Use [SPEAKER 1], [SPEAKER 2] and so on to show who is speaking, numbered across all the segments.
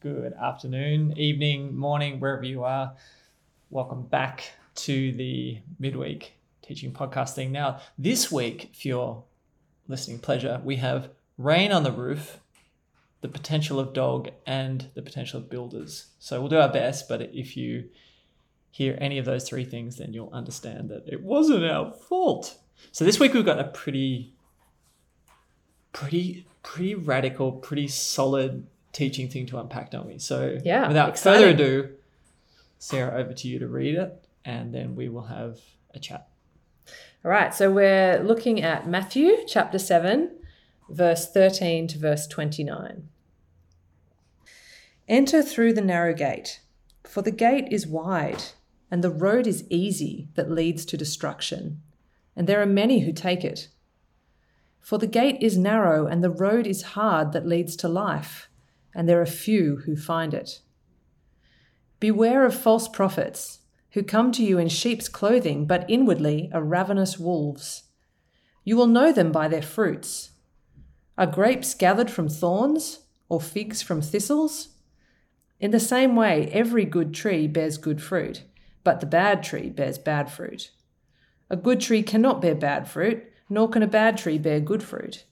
[SPEAKER 1] good afternoon, evening, morning, wherever you are. Welcome back to the midweek teaching podcasting. Now, this week, for your listening pleasure, we have Rain on the Roof, The Potential of Dog, and The Potential of Builders. So we'll do our best, but if you hear any of those three things, then you'll understand that it wasn't our fault. So this week we've got a pretty, pretty, pretty radical, pretty solid teaching thing to unpack, don't we? So
[SPEAKER 2] Yeah,
[SPEAKER 1] without
[SPEAKER 2] exciting.
[SPEAKER 1] further ado, Sarah, over to you to read it, and then we will have a chat.
[SPEAKER 2] All right, so we're looking at Matthew chapter 7, verse 13 to verse 29. Enter through the narrow gate, for the gate is wide, and the road is easy that leads to destruction, and there are many who take it. For the gate is narrow, and the road is hard that leads to life, and there are few who find it. Beware of false prophets who come to you in sheep's clothing, but inwardly are ravenous wolves. You will know them by their fruits. Are grapes gathered from thorns, or figs from thistles? In the same way, every good tree bears good fruit, but the bad tree bears bad fruit. A good tree cannot bear bad fruit, nor can a bad tree bear good fruit.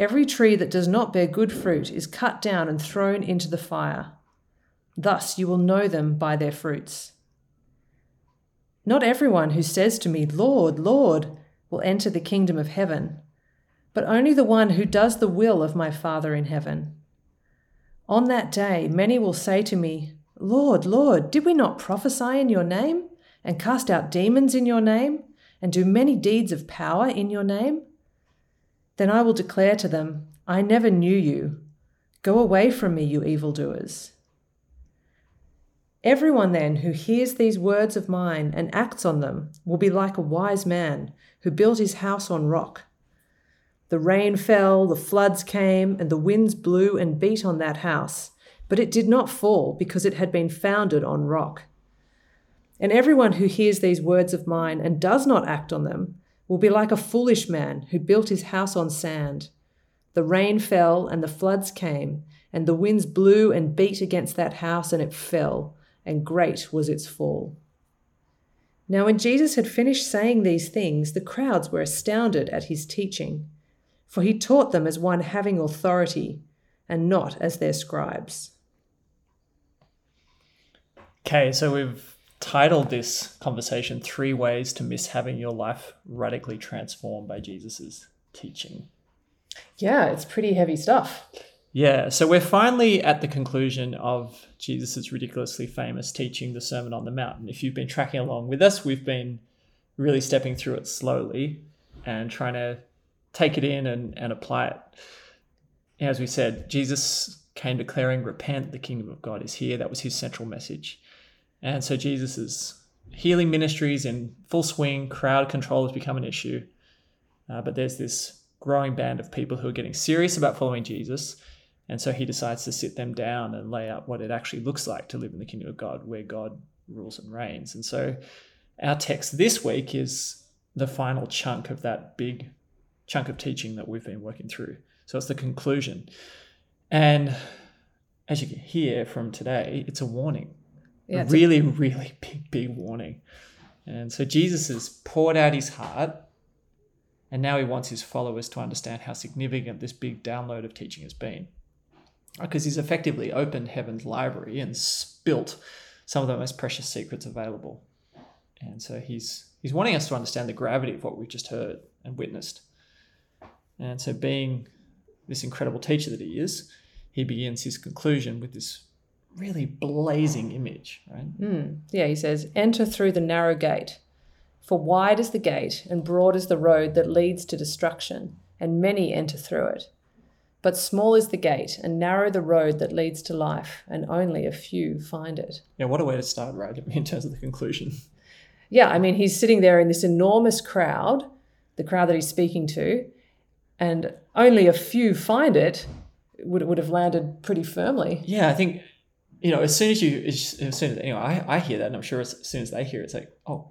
[SPEAKER 2] Every tree that does not bear good fruit is cut down and thrown into the fire. Thus you will know them by their fruits. Not everyone who says to me, Lord, Lord, will enter the kingdom of heaven, but only the one who does the will of my Father in heaven. On that day, many will say to me, Lord, Lord, did we not prophesy in your name, and cast out demons in your name, and do many deeds of power in your name? Then I will declare to them, I never knew you. Go away from me, you evildoers. Everyone then who hears these words of mine and acts on them will be like a wise man who built his house on rock. The rain fell, the floods came, and the winds blew and beat on that house, but it did not fall because it had been founded on rock. And everyone who hears these words of mine and does not act on them will be like a foolish man who built his house on sand. The rain fell, and the floods came, and the winds blew and beat against that house, and it fell and great was its fall. Now, when Jesus had finished saying these things, the crowds were astounded at his teaching, for he taught them as one having authority and not as their scribes.
[SPEAKER 1] Okay, so we've titled this conversation Three Ways to Miss Having Your Life Radically Transformed by Jesus's Teaching.
[SPEAKER 2] Yeah, it's pretty heavy stuff.
[SPEAKER 1] Yeah, so we're finally at the conclusion of Jesus' ridiculously famous teaching, the Sermon on the Mount. And if you've been tracking along with us, we've been really stepping through it slowly and trying to take it in and, and apply it. As we said, Jesus came declaring, Repent, the kingdom of God is here. That was his central message. And so Jesus' healing ministries in full swing, crowd control has become an issue. Uh, but there's this growing band of people who are getting serious about following Jesus. And so he decides to sit them down and lay out what it actually looks like to live in the kingdom of God, where God rules and reigns. And so our text this week is the final chunk of that big chunk of teaching that we've been working through. So it's the conclusion. And as you can hear from today, it's a warning.
[SPEAKER 2] Yeah, it's a-
[SPEAKER 1] really, really big, big warning. And so Jesus has poured out his heart, and now he wants his followers to understand how significant this big download of teaching has been. Because he's effectively opened heaven's library and spilt some of the most precious secrets available. And so he's he's wanting us to understand the gravity of what we've just heard and witnessed. And so being this incredible teacher that he is, he begins his conclusion with this really blazing image, right?
[SPEAKER 2] Mm. Yeah, he says, Enter through the narrow gate. For wide is the gate, and broad is the road that leads to destruction, and many enter through it. But small is the gate, and narrow the road that leads to life, and only a few find it.
[SPEAKER 1] Yeah, what a way to start, right? In terms of the conclusion.
[SPEAKER 2] Yeah, I mean, he's sitting there in this enormous crowd, the crowd that he's speaking to, and only a few find it, would, would have landed pretty firmly.
[SPEAKER 1] Yeah, I think you know as soon as you as, soon as anyway, I, I hear that, and I'm sure as soon as they hear it, it's like, oh,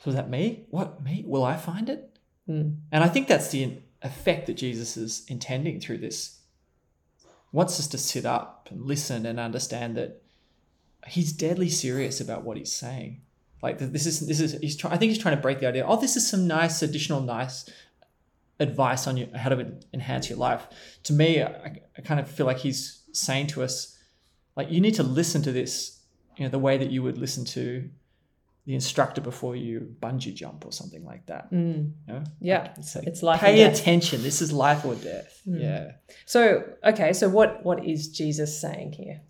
[SPEAKER 1] so is that me? What me? Will I find it?
[SPEAKER 2] Mm.
[SPEAKER 1] And I think that's the effect that Jesus is intending through this wants us to sit up and listen and understand that he's deadly serious about what he's saying. Like this is this is he's trying. I think he's trying to break the idea. Oh, this is some nice additional nice advice on you how to enhance your life. To me, I, I kind of feel like he's saying to us, like you need to listen to this, you know, the way that you would listen to the instructor before you bungee jump or something like that.
[SPEAKER 2] Mm.
[SPEAKER 1] You know?
[SPEAKER 2] Yeah,
[SPEAKER 1] Like, it's like,
[SPEAKER 2] it's life
[SPEAKER 1] pay attention. This is life or death.
[SPEAKER 2] Mm.
[SPEAKER 1] Yeah.
[SPEAKER 2] So, okay, so what what is Jesus saying here?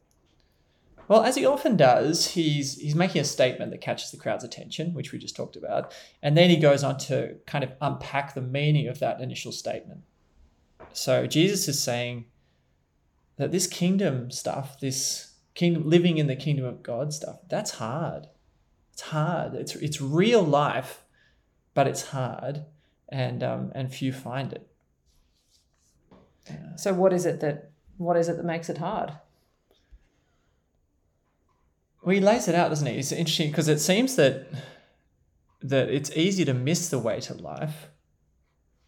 [SPEAKER 1] Well, as he often does, he's he's making a statement that catches the crowd's attention, which we just talked about, and then he goes on to kind of unpack the meaning of that initial statement. So Jesus is saying that this kingdom stuff, this kingdom living in the kingdom of God stuff, that's hard. It's hard. It's it's real life, but it's hard, and um, and few find it.
[SPEAKER 2] So, what is it that what is it that makes it hard?
[SPEAKER 1] Well, he lays it out, doesn't he? It's interesting because it seems that that it's easy to miss the way to life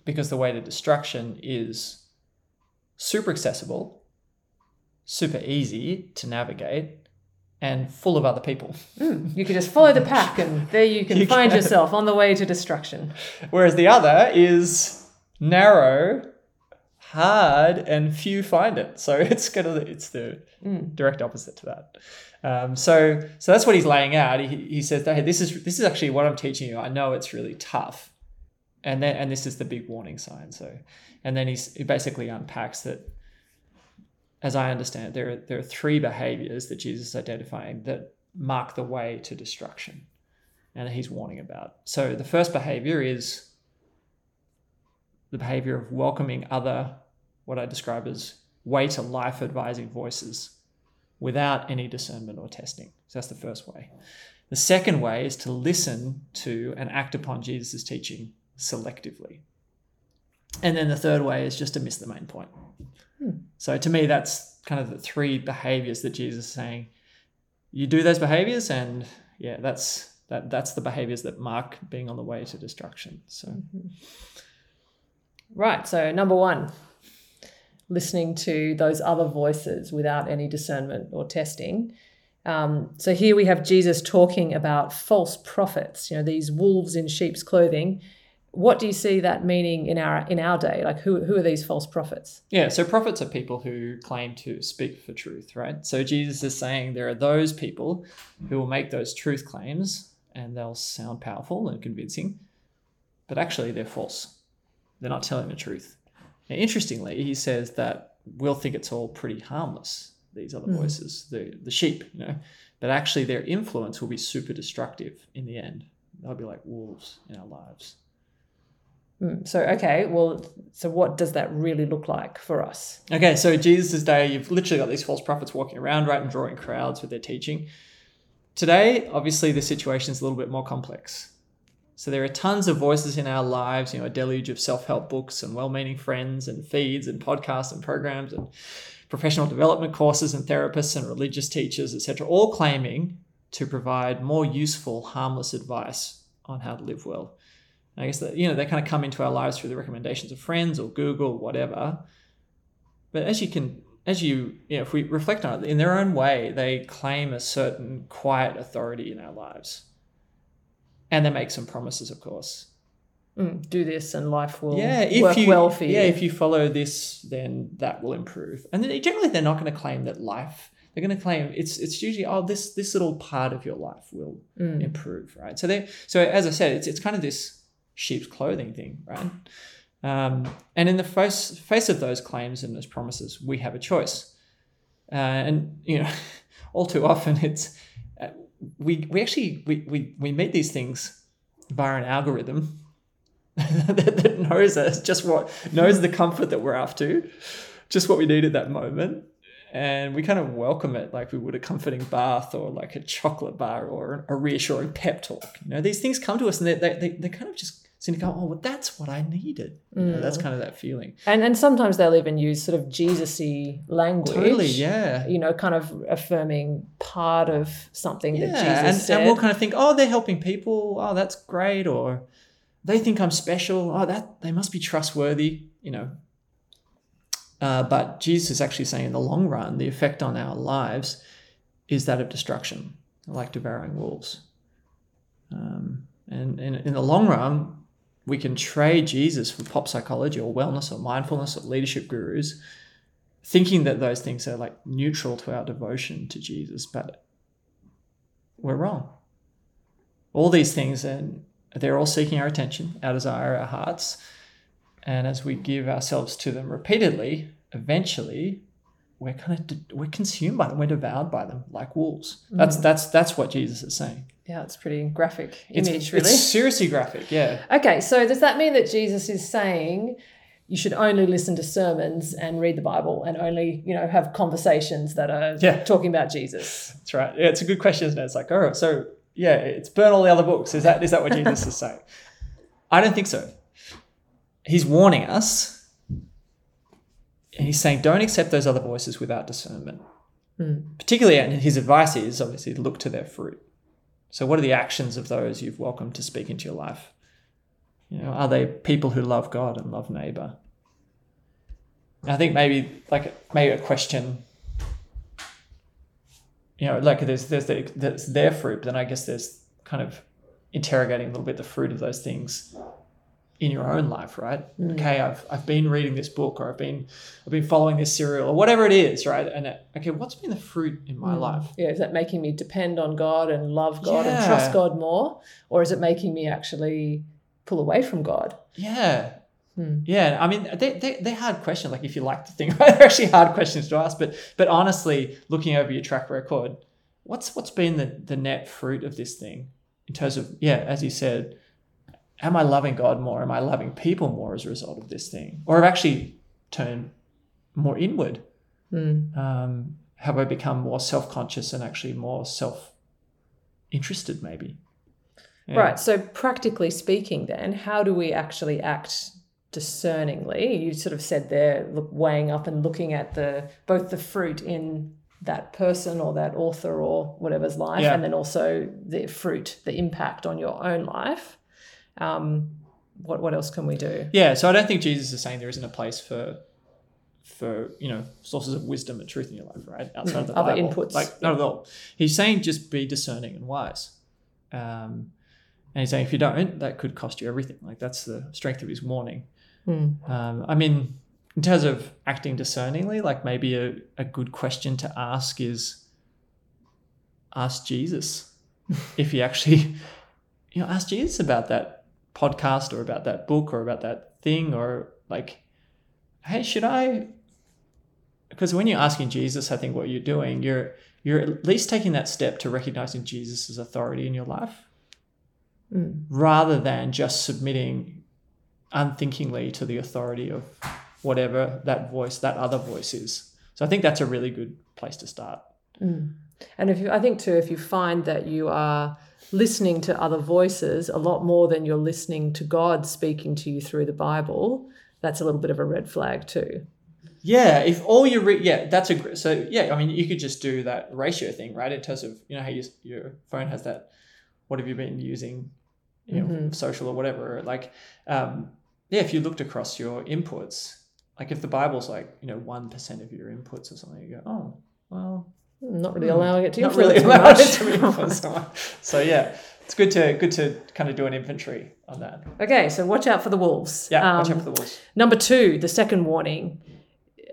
[SPEAKER 1] because the way to destruction is super accessible, super easy to navigate, and full of other people.
[SPEAKER 2] Mm, you can just follow the pack, and there you can
[SPEAKER 1] You
[SPEAKER 2] find
[SPEAKER 1] can.
[SPEAKER 2] yourself on the way to destruction.
[SPEAKER 1] Whereas the other is narrow, hard, and few find it. So it's of it's the
[SPEAKER 2] Mm.
[SPEAKER 1] direct opposite to that. Um, so so that's what he's laying out. He, he says, "Hey, this is this is actually what I'm teaching you. I know it's really tough, and then and this is the big warning sign. So, and then he's, he basically unpacks that. As I understand it, there are there are three behaviors that Jesus is identifying that mark the way to destruction, and that he's warning about. So the first behavior is the behavior of welcoming other, what I describe as way to life advising voices without any discernment or testing. So that's the first way. The second way is to listen to and act upon Jesus' teaching selectively. And then the third way is just to miss the main point.
[SPEAKER 2] Hmm.
[SPEAKER 1] So to me, that's kind of the three behaviors that Jesus is saying. You do those behaviors, and yeah, that's that that's the behaviors that mark being on the way to destruction. So
[SPEAKER 2] Right. So, number one, listening to those other voices without any discernment or testing. Um, so, here we have Jesus talking about false prophets, you know, these wolves in sheep's clothing. What do you see that meaning in our in our day? Like, who, who are these false prophets?
[SPEAKER 1] Yeah, so prophets are people who claim to speak for truth, right? So Jesus is saying there are those people who will make those truth claims and they'll sound powerful and convincing, but actually they're false. They're not telling the truth. Now, interestingly, he says that we'll think it's all pretty harmless, these other
[SPEAKER 2] Mhm.
[SPEAKER 1] voices, the, the sheep, you know, but actually their influence will be super destructive in the end. They'll be like wolves in our lives.
[SPEAKER 2] Hmm, So, okay, well, so what does that really look like for us?
[SPEAKER 1] Okay, so Jesus' day, you've literally got these false prophets walking around, right, and drawing crowds with their teaching. Today, obviously, the situation is a little bit more complex. So there are tons of voices in our lives, you know, a deluge of self-help books and well-meaning friends and feeds and podcasts and programs and professional development courses and therapists and religious teachers, etc., all claiming to provide more useful, harmless advice on how to live well. I guess that you know they kind of come into our lives through the recommendations of friends or Google, whatever. But as you can, as you, you know, if we reflect on it, in their own way, they claim a certain quiet authority in our lives, and they make some promises, of course.
[SPEAKER 2] Mm, do this and life will
[SPEAKER 1] yeah, if
[SPEAKER 2] work
[SPEAKER 1] you,
[SPEAKER 2] well for you.
[SPEAKER 1] yeah, if you follow this, then that will improve. And then generally, they're not going to claim that life. They're going to claim it's it's usually oh this this little part of your life will
[SPEAKER 2] Mm.
[SPEAKER 1] improve, right? So they so as I said, it's it's kind of this sheep's clothing thing, right? Um, and in the face face of those claims and those promises, we have a choice, uh, and you know, all too often it's uh, we we actually we, we we meet these things via an algorithm that, that knows us just what knows the comfort that we're after, just what we need at that moment. And we kind of welcome it like we would a comforting bath or like a chocolate bar or a reassuring pep talk. You know, these things come to us and they, they, they, they kind of just seem to go, oh, well, that's what I needed. You know, that's mm. kind of that feeling.
[SPEAKER 2] And and sometimes they'll even use sort of Jesus-y language.
[SPEAKER 1] Totally, yeah.
[SPEAKER 2] You know, kind of affirming part of something that Jesus
[SPEAKER 1] and,
[SPEAKER 2] said.
[SPEAKER 1] and we'll kind of think, oh, they're helping people. Oh, that's great. Or they think I'm special. Oh, that they must be trustworthy. You know. Uh, but Jesus is actually saying in the long run, the effect on our lives is that of destruction, like devouring wolves. Um, and in, in the long run, we can trade Jesus for pop psychology or wellness or mindfulness or leadership gurus, thinking that those things are like neutral to our devotion to Jesus, but we're wrong. All these things, and they're all seeking our attention, our desire, our hearts. And as we give ourselves to them repeatedly, eventually we're kind of de- we're consumed by them, we're devoured by them like wolves. Mm-hmm. That's that's that's what Jesus is saying.
[SPEAKER 2] Yeah, it's pretty graphic
[SPEAKER 1] It's,
[SPEAKER 2] image, really.
[SPEAKER 1] it's seriously graphic, yeah.
[SPEAKER 2] Okay, so does that mean that Jesus is saying you should only listen to sermons and read the Bible and only, you know, have conversations that are
[SPEAKER 1] Yeah.
[SPEAKER 2] talking about Jesus?
[SPEAKER 1] That's right. Yeah, it's a good question, isn't it? It's like, oh, so yeah, it's burn all the other books. Is that is that what Jesus is saying? I don't think so. He's warning us, and he's saying, don't accept those other voices without discernment. Hmm. Particularly, and his advice is obviously look to their fruit. So, what are the actions of those you've welcomed to speak into your life? You know, are they people who love God and love neighbor? And I think maybe like maybe a question you know, like there's there's the, there's their fruit, but then I guess there's kind of interrogating a little bit the fruit of those things in your own life, right? Okay, I've I've been reading this book, or I've been I've been following this serial, or whatever it is, right? And uh, okay, what's been the fruit in my life?
[SPEAKER 2] Yeah, is that making me depend on God and love God and trust God more? Or is it making me actually pull away from God?
[SPEAKER 1] Yeah.
[SPEAKER 2] Hmm.
[SPEAKER 1] Yeah, I mean, they, they, they're hard questions. Like, if you like to think, they're actually hard questions to ask. But but honestly, looking over your track record, what's what's been the, the net fruit of this thing in terms of yeah, as you said, am I loving God more? Am I loving people more as a result of this thing, or have I actually turned more inward?
[SPEAKER 2] Hmm.
[SPEAKER 1] Um, have I become more self conscious and actually more self interested? Maybe. Yeah.
[SPEAKER 2] Right. So, practically speaking, then, how do we actually act discerningly? You sort of said there, look, weighing up and looking at the both the fruit in that person or that author or whatever's life,
[SPEAKER 1] Yeah.
[SPEAKER 2] and then also the fruit, the impact on your own life. Um, what what else can we do?
[SPEAKER 1] Yeah, so I don't think Jesus is saying there isn't a place for for you know sources of wisdom and truth in your life, right? Outside of the
[SPEAKER 2] Other
[SPEAKER 1] Bible.
[SPEAKER 2] inputs.
[SPEAKER 1] like not at all. He's saying just be discerning and wise, um, and he's saying if you don't, that could cost you everything. Like that's the strength of his warning.
[SPEAKER 2] Hmm.
[SPEAKER 1] Um, I mean, in terms of acting discerningly, like maybe a, a good question to ask is ask Jesus if he actually, you know, ask Jesus about that podcast or about that book or about that thing or like, hey, should I? Because when you're asking Jesus, I think what you're doing, you're you're at least taking that step to recognizing Jesus' authority in your life
[SPEAKER 2] Mm.
[SPEAKER 1] rather than just submitting unthinkingly to the authority of whatever that voice, that other voice is. So I think that's a really good place to start.
[SPEAKER 2] And if you, I think too, if you find that you are listening to other voices a lot more than you're listening to God speaking to you through the Bible, that's a little bit of a red flag too.
[SPEAKER 1] Yeah, if all you re- yeah, that's a so yeah. I mean, you could just do that ratio thing, right? In terms of you know how you, your phone has that. What have you been using? You know, social or whatever. Like, um, yeah, if you looked across your inputs, like if the Bible's like you know one percent of your inputs or something, you go, oh well,
[SPEAKER 2] Not really allowing it to
[SPEAKER 1] not really
[SPEAKER 2] allowing
[SPEAKER 1] it to be influenced so. So yeah, it's good to good to kind of do an inventory on that.
[SPEAKER 2] Okay, so watch out for the wolves.
[SPEAKER 1] Yeah, watch
[SPEAKER 2] Um,
[SPEAKER 1] out for the wolves.
[SPEAKER 2] Number two, the second warning.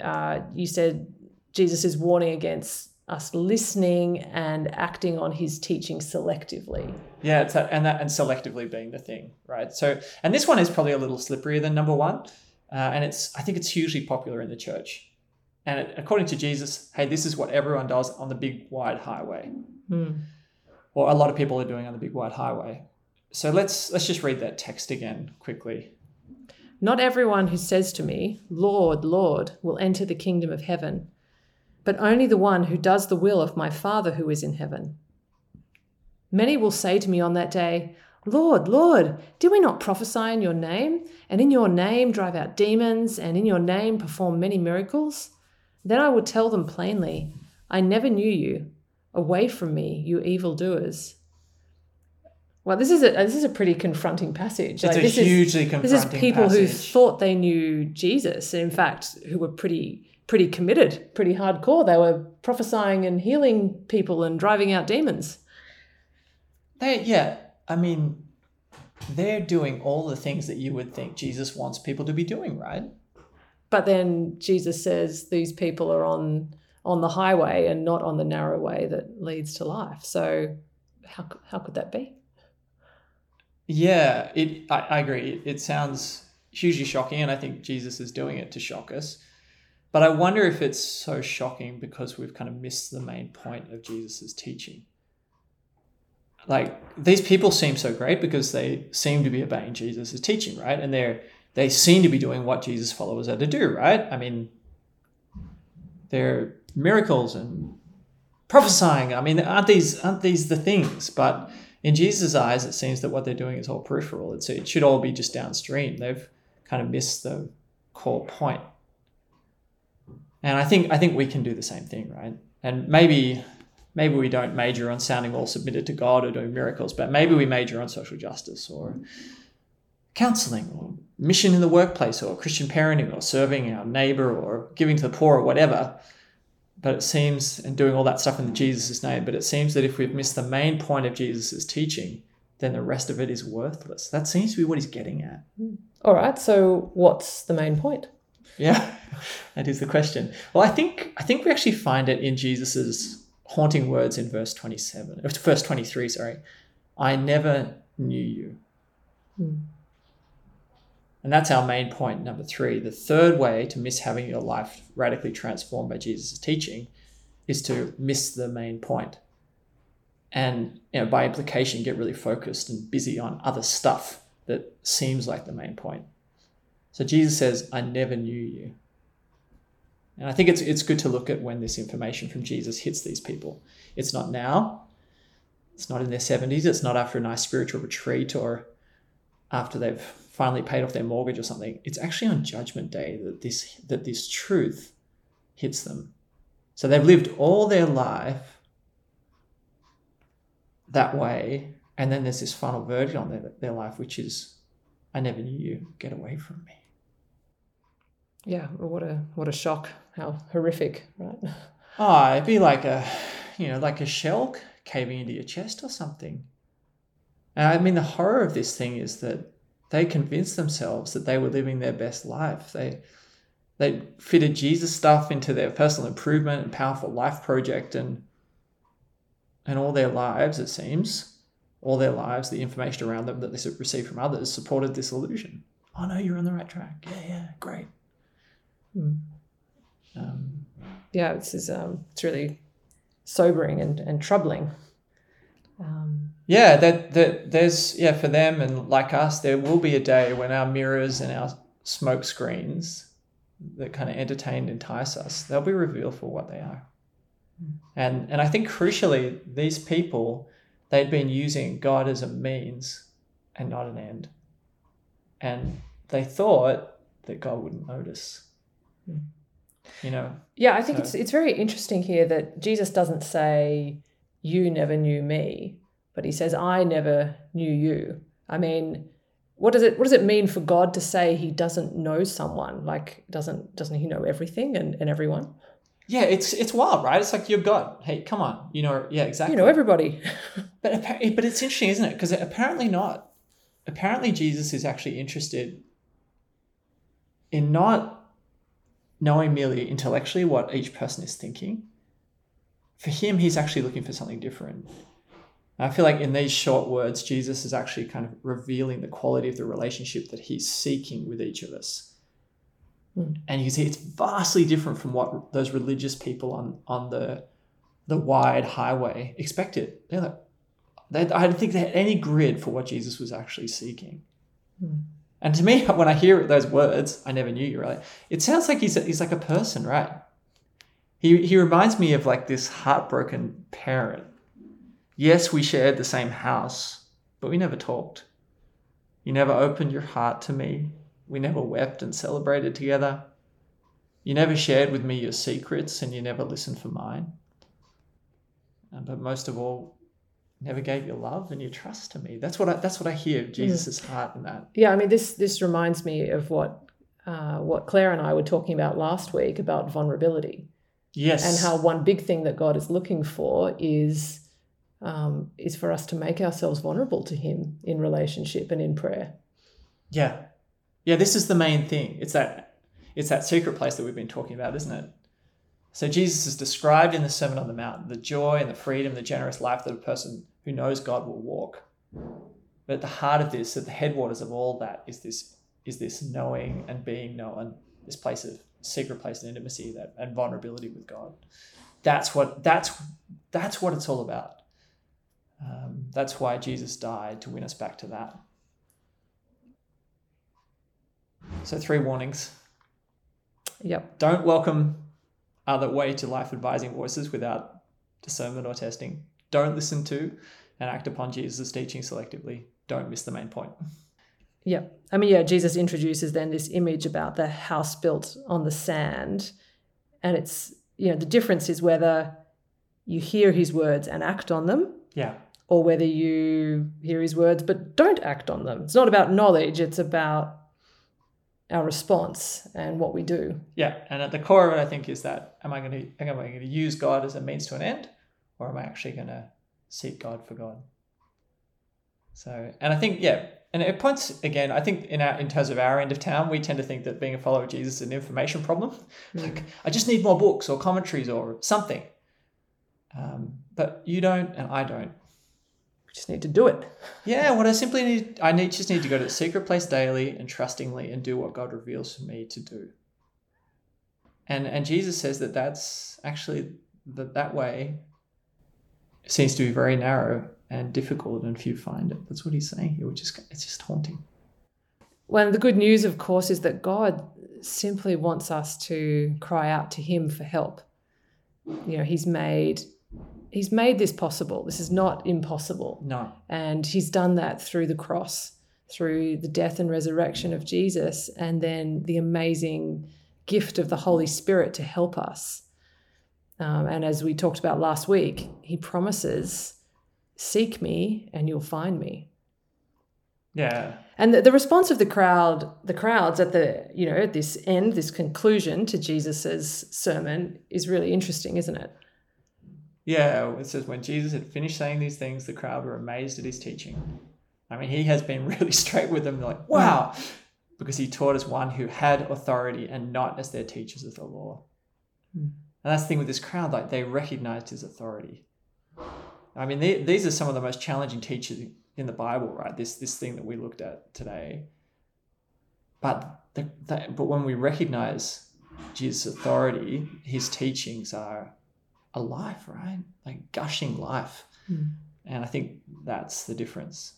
[SPEAKER 2] Uh, you said Jesus is warning against us listening and acting on his teaching selectively.
[SPEAKER 1] Yeah, it's that and that and selectively being the thing, right? So and this one is probably a little slipperier than number one, uh, and it's I think it's hugely popular in the church. And according to Jesus, hey, this is what everyone does on the big wide highway, hmm. or a lot of people are doing on the big wide highway. So let's let's just read that text again quickly.
[SPEAKER 2] Not everyone who says to me, Lord, Lord, will enter the kingdom of heaven, but only the one who does the will of my Father who is in heaven. Many will say to me on that day, Lord, Lord, did we not prophesy in your name, and in your name drive out demons, and in your name perform many miracles? Then I will tell them plainly, I never knew you. Away from me, you evildoers. Well, this is a this is a pretty confronting passage.
[SPEAKER 1] It's a
[SPEAKER 2] this
[SPEAKER 1] hugely
[SPEAKER 2] is,
[SPEAKER 1] confronting
[SPEAKER 2] This is people who thought they knew Jesus, and in fact, who were pretty pretty committed, pretty hardcore. They were prophesying and healing people and driving out demons.
[SPEAKER 1] They, yeah, I mean, they're doing all the things that you would think Jesus wants people to be doing, right?
[SPEAKER 2] But then Jesus says these people are on on the highway and not on the narrow way that leads to life. So how how could that be?
[SPEAKER 1] Yeah, it. I, I agree. It, it sounds hugely shocking, and I think Jesus is doing it to shock us. But I wonder if it's so shocking because we've kind of missed the main point of Jesus's teaching. Like these people seem so great because they seem to be obeying Jesus's teaching, right? And they're they seem to be doing what Jesus' followers are to do, right? I mean, they're miracles and prophesying. I mean, aren't these aren't these the things? But in Jesus' eyes, it seems that what they're doing is all peripheral. It's it should all be just downstream. They've kind of missed the core point. And I think I think we can do the same thing, right? And maybe maybe we don't major on sounding all submitted to God or doing miracles, but maybe we major on social justice or counseling or mission in the workplace or Christian parenting or serving our neighbor or giving to the poor or whatever. But it seems, and doing all that stuff in Jesus' name, but it seems that if we've missed the main point of Jesus' teaching, then the rest of it is worthless. That seems to be what he's getting at.
[SPEAKER 2] All right. So what's the main point?
[SPEAKER 1] Yeah, that is the question. Well, I think I think we actually find it in Jesus's haunting words in verse twenty-seven, uh, verse twenty-three. Sorry, I never knew you.
[SPEAKER 2] Hmm.
[SPEAKER 1] And that's our main point, number three. The third way to miss having your life radically transformed by Jesus' teaching is to miss the main point. And you know, by implication, get really focused and busy on other stuff that seems like the main point. So Jesus says, I never knew you. And I think it's it's good to look at when this information from Jesus hits these people. It's not now. It's not in their 70s. It's not after a nice spiritual retreat or after they've finally paid off their mortgage or something. It's actually on judgment day that this that this truth hits them. So they've lived all their life that way, and then there's this final verdict on their, their life, which is, I never knew you. Get away from me.
[SPEAKER 2] Yeah. well, What a what a shock. How horrific, right?
[SPEAKER 1] Oh, it'd be like a, you know, like a shell caving into your chest or something. And I mean, the horror of this thing is that they convinced themselves that they were living their best life. They, they fitted Jesus stuff into their personal improvement and powerful life project, and and all their lives, it seems, all their lives, the information around them that they received from others supported this illusion. Oh no, you're on the right track. Yeah, yeah, great.
[SPEAKER 2] Hmm.
[SPEAKER 1] Um,
[SPEAKER 2] Yeah. This is um. It's really sobering and and troubling. Um,
[SPEAKER 1] Yeah, that that there's yeah for them and like us, there will be a day when our mirrors and our smoke screens that kind of entertain and entice us, they'll be revealed for what they are. Hmm. And and I think crucially, these people they'd been using God as a means and not an end, and they thought that God wouldn't notice. Hmm. You know,
[SPEAKER 2] Yeah, I think
[SPEAKER 1] So-
[SPEAKER 2] it's it's very interesting here that Jesus doesn't say you never knew me, but he says I never knew you. I mean, what does it what does it mean for God to say he doesn't know someone? Like doesn't doesn't he know everything and, and everyone?
[SPEAKER 1] yeah, it's it's wild, right? It's like you're God. Hey, come on, you know, yeah, exactly.
[SPEAKER 2] You know everybody.
[SPEAKER 1] But but it's interesting, isn't it? Because apparently not. Apparently, Jesus is actually interested in not knowing merely intellectually what each person is thinking. For him, he's actually looking for something different. I feel like in these short words, Jesus is actually kind of revealing the quality of the relationship that he's seeking with each of us.
[SPEAKER 2] Hmm.
[SPEAKER 1] And you can see it's vastly different from what those religious people on, on the the wide highway expected. They're like, they, I don't think they had any grid for what Jesus was actually seeking.
[SPEAKER 2] Hmm.
[SPEAKER 1] And to me, when I hear those words, I never knew you, right? It sounds like he's, he's like a person, right? He, he reminds me of like this heartbroken parent. Yes, we shared the same house, but we never talked. You never opened your heart to me. We never wept and celebrated together. You never shared with me your secrets and you never listened for mine. Uh, But most of all, never gave your love and your trust to me. That's what I, that's what I hear of Jesus' heart in that.
[SPEAKER 2] Yeah, I mean this this reminds me of what uh, what Claire and I were talking about last week about vulnerability.
[SPEAKER 1] Yes.
[SPEAKER 2] And how one big thing that God is looking for is um, is for us to make ourselves vulnerable to Him in relationship and in prayer.
[SPEAKER 1] Yeah, yeah. This is the main thing. It's that it's that secret place that we've been talking about, isn't it? So Jesus is described in the Sermon on the Mount, the joy and the freedom, the generous life that a person who knows God will walk. But at the heart of this, at the headwaters of all that, is this is this knowing and being known, this place of secret place and intimacy that and vulnerability with God. That's what that's that's what it's all about. Um, that's why Jesus died to win us back to that. So three warnings.
[SPEAKER 2] Yep.
[SPEAKER 1] Don't welcome other way to life advising voices without discernment or testing. Don't listen to and act upon Jesus' teaching selectively. Don't miss the main point.
[SPEAKER 2] Yeah. I mean, yeah, Jesus introduces then this image about the house built on the sand. And it's, you know, the difference is whether you hear his words and act on them.
[SPEAKER 1] Yeah.
[SPEAKER 2] Or whether you hear his words but don't act on them. It's not about knowledge, it's about our response and what we do.
[SPEAKER 1] Yeah, and at the core of it, I think is that am I going to am I going to use God as a means to an end, or am I actually going to seek God for God? So, and I think yeah, and it points again. I think in our in terms of our end of town, we tend to think that being a follower of Jesus is an information problem. Mm. Like I just need more books or commentaries or something. Um, but you don't, and I don't
[SPEAKER 2] just need to do it.
[SPEAKER 1] Yeah, what I simply need, I need just need to go to the secret place daily and trustingly and do what God reveals for me to do. And and Jesus says that that's actually that that way seems to be very narrow and difficult, and few find it. That's what he's saying here, which is it's just haunting.
[SPEAKER 2] Well, the good news, of course, is that God simply wants us to cry out to Him for help. You know, He's made he's made this possible. This is not impossible.
[SPEAKER 1] No.
[SPEAKER 2] And he's done that through the cross, through the death and resurrection of Jesus, and then the amazing gift of the Holy Spirit to help us. Um, and as we talked about last week, he promises, Seek me and you'll find me.
[SPEAKER 1] Yeah.
[SPEAKER 2] And the, the response of the crowd, the crowds at the, you know, at this end, this conclusion to Jesus's sermon is really interesting, isn't it?
[SPEAKER 1] Yeah, it says when Jesus had finished saying these things, the crowd were amazed at his teaching. I mean, he has been really straight with them, They're like, wow, because he taught as one who had authority and not as their teachers of the law. Mm. And that's the thing with this crowd, like, they recognized his authority. I mean, they, these are some of the most challenging teachers in the Bible, right? This this thing that we looked at today. But the, the, but when we recognize Jesus' authority, his teachings are a life, right? Like gushing life. Mm. And I think that's the difference.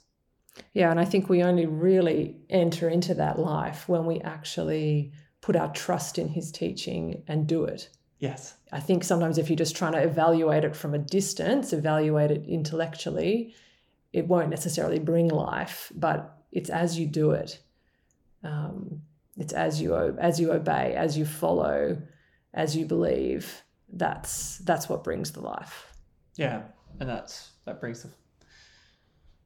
[SPEAKER 2] Yeah, and I think we only really enter into that life when we actually put our trust in his teaching and do it.
[SPEAKER 1] Yes.
[SPEAKER 2] I think sometimes if you're just trying to evaluate it from a distance, evaluate it intellectually, it won't necessarily bring life, but it's as you do it. Um, it's as you as you obey, as you follow, as you believe that's that's what brings the life.
[SPEAKER 1] Yeah, and that's that brings the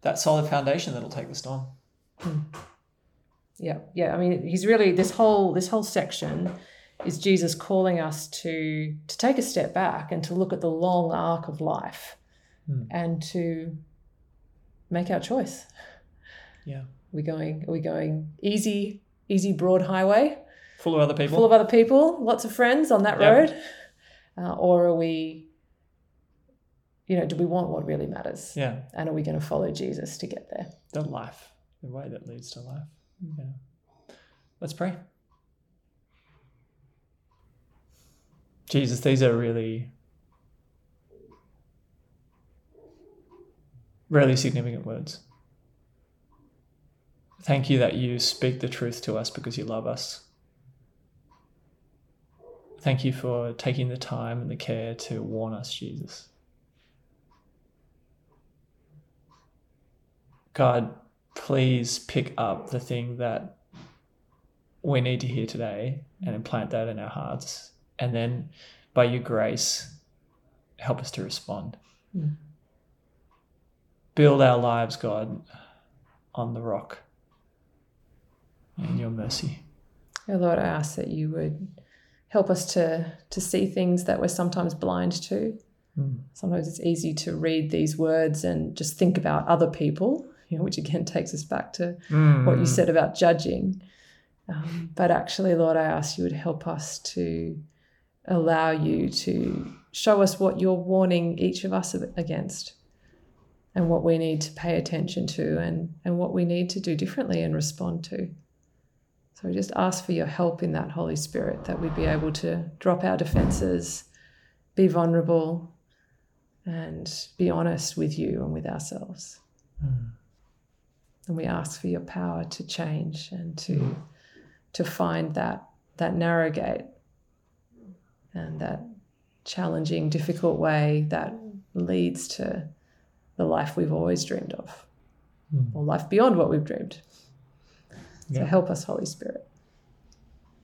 [SPEAKER 1] that solid foundation that'll take the storm.
[SPEAKER 2] Mm. Yeah, yeah. I mean, he's really this whole this whole section is Jesus calling us to to take a step back and to look at the long arc of life, mm. and to make our choice.
[SPEAKER 1] Yeah, are
[SPEAKER 2] we going? Are we going easy, easy broad highway?
[SPEAKER 1] Full of other people.
[SPEAKER 2] Full of other people. Lots of friends on that yep. road uh, or are we you know do we want what really matters?
[SPEAKER 1] Yeah.
[SPEAKER 2] And are we going to follow jesus to get there?
[SPEAKER 1] The life the way that leads to life. Mm. yeah. Let's pray. Jesus these are really really significant words. Thank you that you speak the truth to us because you love us Thank you for taking the time and the care to warn us, Jesus. God, please pick up the thing that we need to hear today and implant that in our hearts. And then by your grace, help us to respond. Mm. build our lives, God, on the rock in your mercy.
[SPEAKER 2] Oh Lord, I ask that you would help us to to see things that we're sometimes blind to.
[SPEAKER 1] Mm.
[SPEAKER 2] Sometimes it's easy to read these words and just think about other people, you know, which again takes us back to what you
[SPEAKER 1] Mm.
[SPEAKER 2] said about judging. Um, but actually, Lord, I ask you would help us to allow you to show us what you're warning each of us against and what we need to pay attention to and, and what we need to do differently and respond to. So we just ask for your help in that, Holy Spirit, that we'd be able to drop our defenses, be vulnerable, and be honest with you and with ourselves.
[SPEAKER 1] Mm.
[SPEAKER 2] And we ask for your power to change and to to find that that narrow gate and that challenging, difficult way that leads to the life we've always dreamed of,
[SPEAKER 1] Mm.
[SPEAKER 2] or life beyond what we've dreamed. So
[SPEAKER 1] Yeah.
[SPEAKER 2] help us, Holy Spirit.